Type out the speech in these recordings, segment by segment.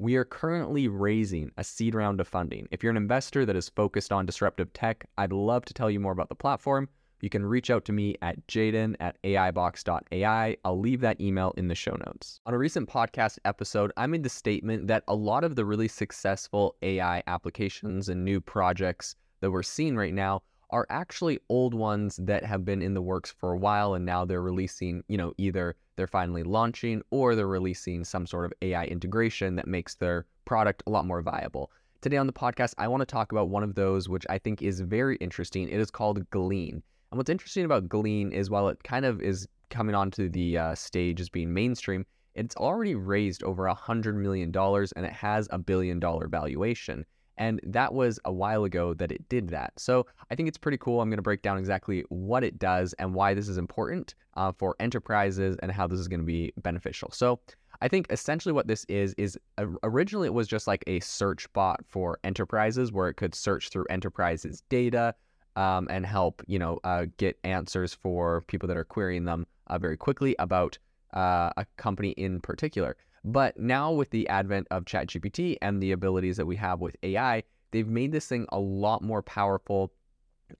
we are currently raising a seed round of funding. If you're an investor that is focused on disruptive tech, I'd love to tell you more about the platform. You can reach out to me at jaeden at aibox.ai. I'll leave that email in the show notes. On a recent podcast episode, I made the statement that a lot of the really successful AI applications and new projects that we're seeing right now are actually old ones that have been in the works for a while and now they're releasing, you know, either they're finally launching or they're releasing some sort of AI integration that makes their product a lot more viable. Today on the podcast, I want to talk about one of those, which I think is very interesting. It is called Glean. And what's interesting about Glean is while it kind of is coming onto the uh, stage as being mainstream, it's already raised over a $100 million and it has a billion dollar valuation. And that was a while ago that it did that. So I think it's pretty cool. I'm going to break down exactly what it does and why this is important uh, for enterprises and how this is going to be beneficial. So I think essentially what this is is originally it was just like a search bot for enterprises where it could search through enterprises data um, and help you know uh, get answers for people that are querying them uh, very quickly about uh, a company in particular. But now with the advent of ChatGPT and the abilities that we have with AI, they've made this thing a lot more powerful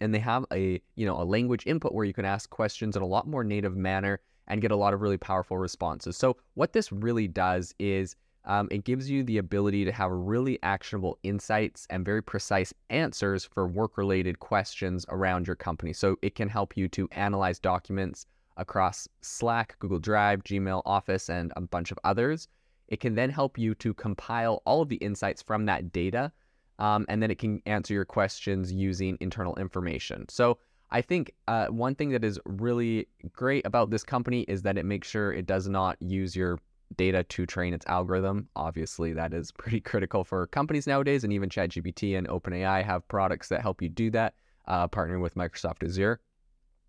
and they have a, you know, a language input where you can ask questions in a lot more native manner and get a lot of really powerful responses. So what this really does is um, it gives you the ability to have really actionable insights and very precise answers for work-related questions around your company. So it can help you to analyze documents across Slack, Google Drive, Gmail, Office, and a bunch of others. It can then help you to compile all of the insights from that data, um, and then it can answer your questions using internal information. So I think uh, one thing that is really great about this company is that it makes sure it does not use your data to train its algorithm. Obviously, that is pretty critical for companies nowadays, and even ChatGPT and OpenAI have products that help you do that, uh, partnering with Microsoft Azure.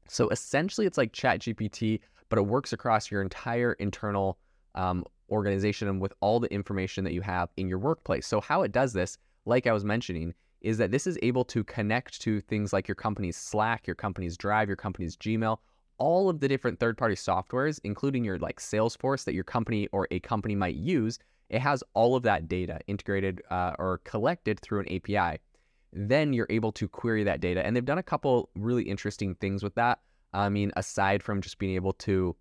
So essentially, it's like ChatGPT, but it works across your entire internal um, organization and with all the information that you have in your workplace. So, how it does this, like I was mentioning, is that this is able to connect to things like your company's Slack, your company's Drive, your company's Gmail, all of the different third party softwares, including your like Salesforce that your company or a company might use. It has all of that data integrated uh, or collected through an API then you're able to query that data. And they've done a couple really interesting things with that. I mean, aside from just being able to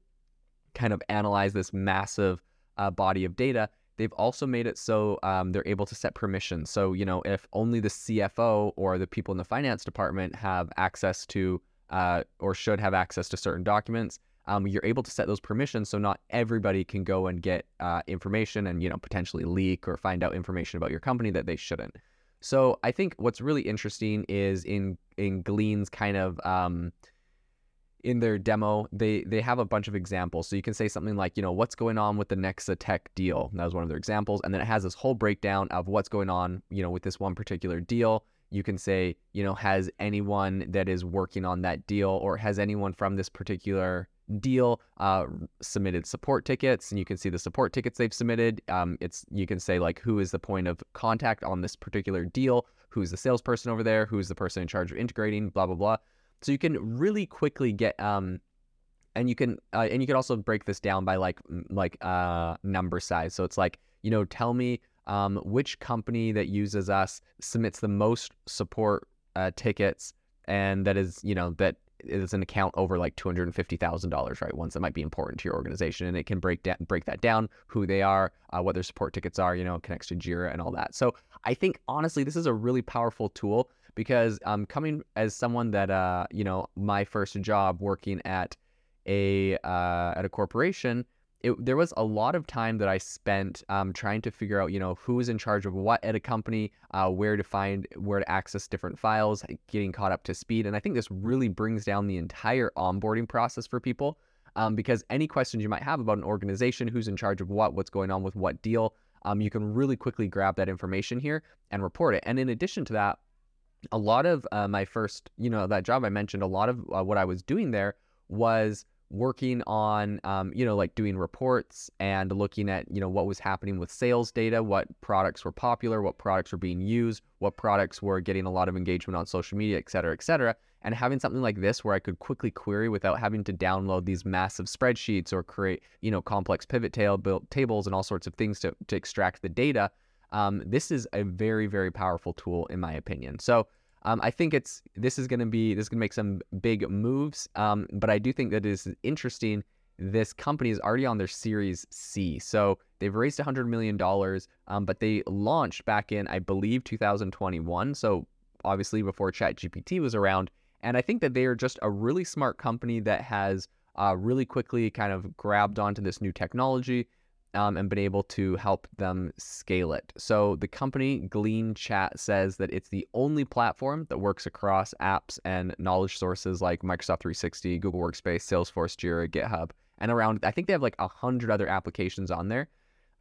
kind of analyze this massive uh, body of data, they've also made it so um, they're able to set permissions. So, you know, if only the CFO or the people in the finance department have access to uh, or should have access to certain documents, um, you're able to set those permissions so not everybody can go and get uh, information and, you know, potentially leak or find out information about your company that they shouldn't. So I think what's really interesting is in in Glean's kind of um, in their demo, they they have a bunch of examples. So you can say something like, you know, what's going on with the Nexa Tech deal? that was one of their examples, and then it has this whole breakdown of what's going on, you know, with this one particular deal. You can say, you know, has anyone that is working on that deal, or has anyone from this particular deal uh, submitted support tickets? And you can see the support tickets they've submitted. Um, it's you can say like who is the point of contact on this particular deal? Who's the salesperson over there? Who's the person in charge of integrating? Blah blah blah so you can really quickly get um, and you can uh, and you can also break this down by like like uh, number size. So it's like you know tell me um, which company that uses us submits the most support uh, tickets and that is you know that it's an account over like two hundred and fifty thousand dollars, right? Ones that might be important to your organization, and it can break down break that down, who they are, uh, what their support tickets are, you know, connects to Jira and all that. So I think honestly, this is a really powerful tool because um, coming as someone that uh, you know, my first job working at a uh, at a corporation it, there was a lot of time that I spent um, trying to figure out, you know, who is in charge of what at a company, uh, where to find, where to access different files, getting caught up to speed. And I think this really brings down the entire onboarding process for people um, because any questions you might have about an organization, who's in charge of what, what's going on with what deal, um, you can really quickly grab that information here and report it. And in addition to that, a lot of uh, my first, you know, that job I mentioned, a lot of uh, what I was doing there was working on um, you know like doing reports and looking at you know what was happening with sales data what products were popular what products were being used what products were getting a lot of engagement on social media et cetera et cetera and having something like this where i could quickly query without having to download these massive spreadsheets or create you know complex pivot table tables and all sorts of things to, to extract the data um, this is a very very powerful tool in my opinion. So um, I think it's this is going to be this is going to make some big moves, um, but I do think that it is interesting. This company is already on their Series C, so they've raised 100 million dollars, um, but they launched back in I believe 2021, so obviously before ChatGPT was around. And I think that they are just a really smart company that has uh, really quickly kind of grabbed onto this new technology um, and been able to help them scale it. So the company Glean Chat says that it's the only platform that works across apps and knowledge sources like Microsoft 360, Google Workspace, Salesforce, Jira, GitHub, and around. I think they have like a hundred other applications on there.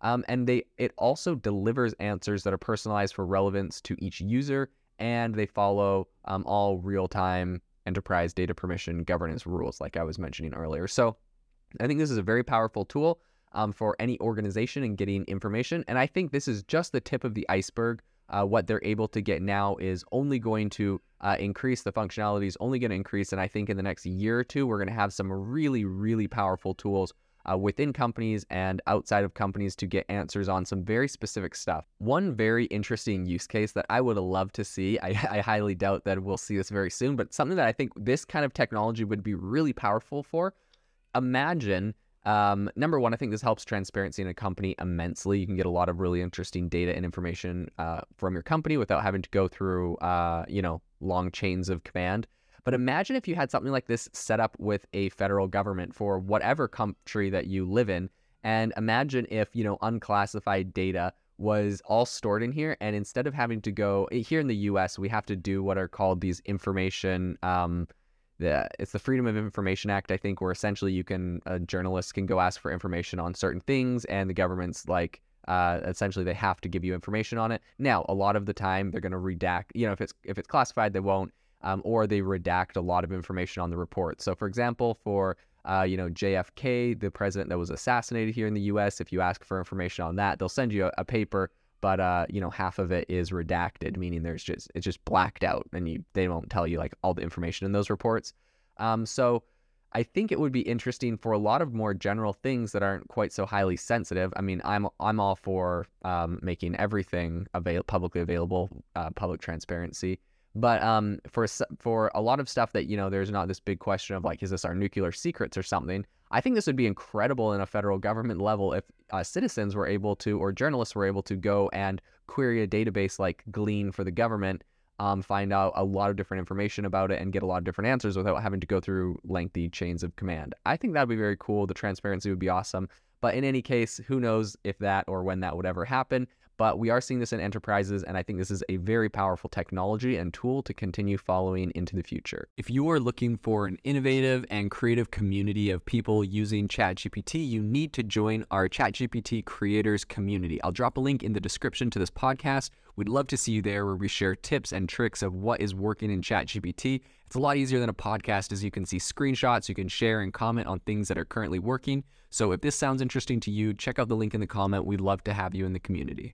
Um, and they it also delivers answers that are personalized for relevance to each user, and they follow um, all real-time enterprise data permission governance rules, like I was mentioning earlier. So I think this is a very powerful tool um, for any organization and getting information. And I think this is just the tip of the iceberg. Uh, what they're able to get now is only going to uh, increase. The functionality is only going to increase. And I think in the next year or two, we're going to have some really, really powerful tools uh, within companies and outside of companies to get answers on some very specific stuff. One very interesting use case that I would love to see, I, I, highly doubt that we'll see this very soon, but something that I think this kind of technology would be really powerful for. Imagine um, number one, I think this helps transparency in a company immensely. You can get a lot of really interesting data and information uh, from your company without having to go through, uh, you know, long chains of command. But imagine if you had something like this set up with a federal government for whatever country that you live in, and imagine if you know unclassified data was all stored in here, and instead of having to go eh, here in the U.S., we have to do what are called these information. Um, it's the Freedom of Information Act, I think, where essentially you can a journalist can go ask for information on certain things, and the government's like uh, essentially they have to give you information on it. Now, a lot of the time they're going to redact, you know, if it's if it's classified, they won't, um, or they redact a lot of information on the report. So, for example, for uh, you know JFK, the president that was assassinated here in the U.S., if you ask for information on that, they'll send you a, a paper but uh, you know, half of it is redacted, meaning there's just it's just blacked out, and you they won't tell you like all the information in those reports. Um, so I think it would be interesting for a lot of more general things that aren't quite so highly sensitive. I mean, I'm I'm all for um, making everything avail- publicly available, uh, public transparency. But um, for for a lot of stuff that you know, there's not this big question of like, is this our nuclear secrets or something? I think this would be incredible in a federal government level if uh, citizens were able to, or journalists were able to go and query a database like Glean for the government, um, find out a lot of different information about it, and get a lot of different answers without having to go through lengthy chains of command. I think that would be very cool. The transparency would be awesome. But in any case, who knows if that or when that would ever happen. But we are seeing this in enterprises, and I think this is a very powerful technology and tool to continue following into the future. If you are looking for an innovative and creative community of people using ChatGPT, you need to join our ChatGPT creators community. I'll drop a link in the description to this podcast. We'd love to see you there where we share tips and tricks of what is working in ChatGPT. It's a lot easier than a podcast as you can see screenshots, you can share and comment on things that are currently working. So if this sounds interesting to you, check out the link in the comment. We'd love to have you in the community.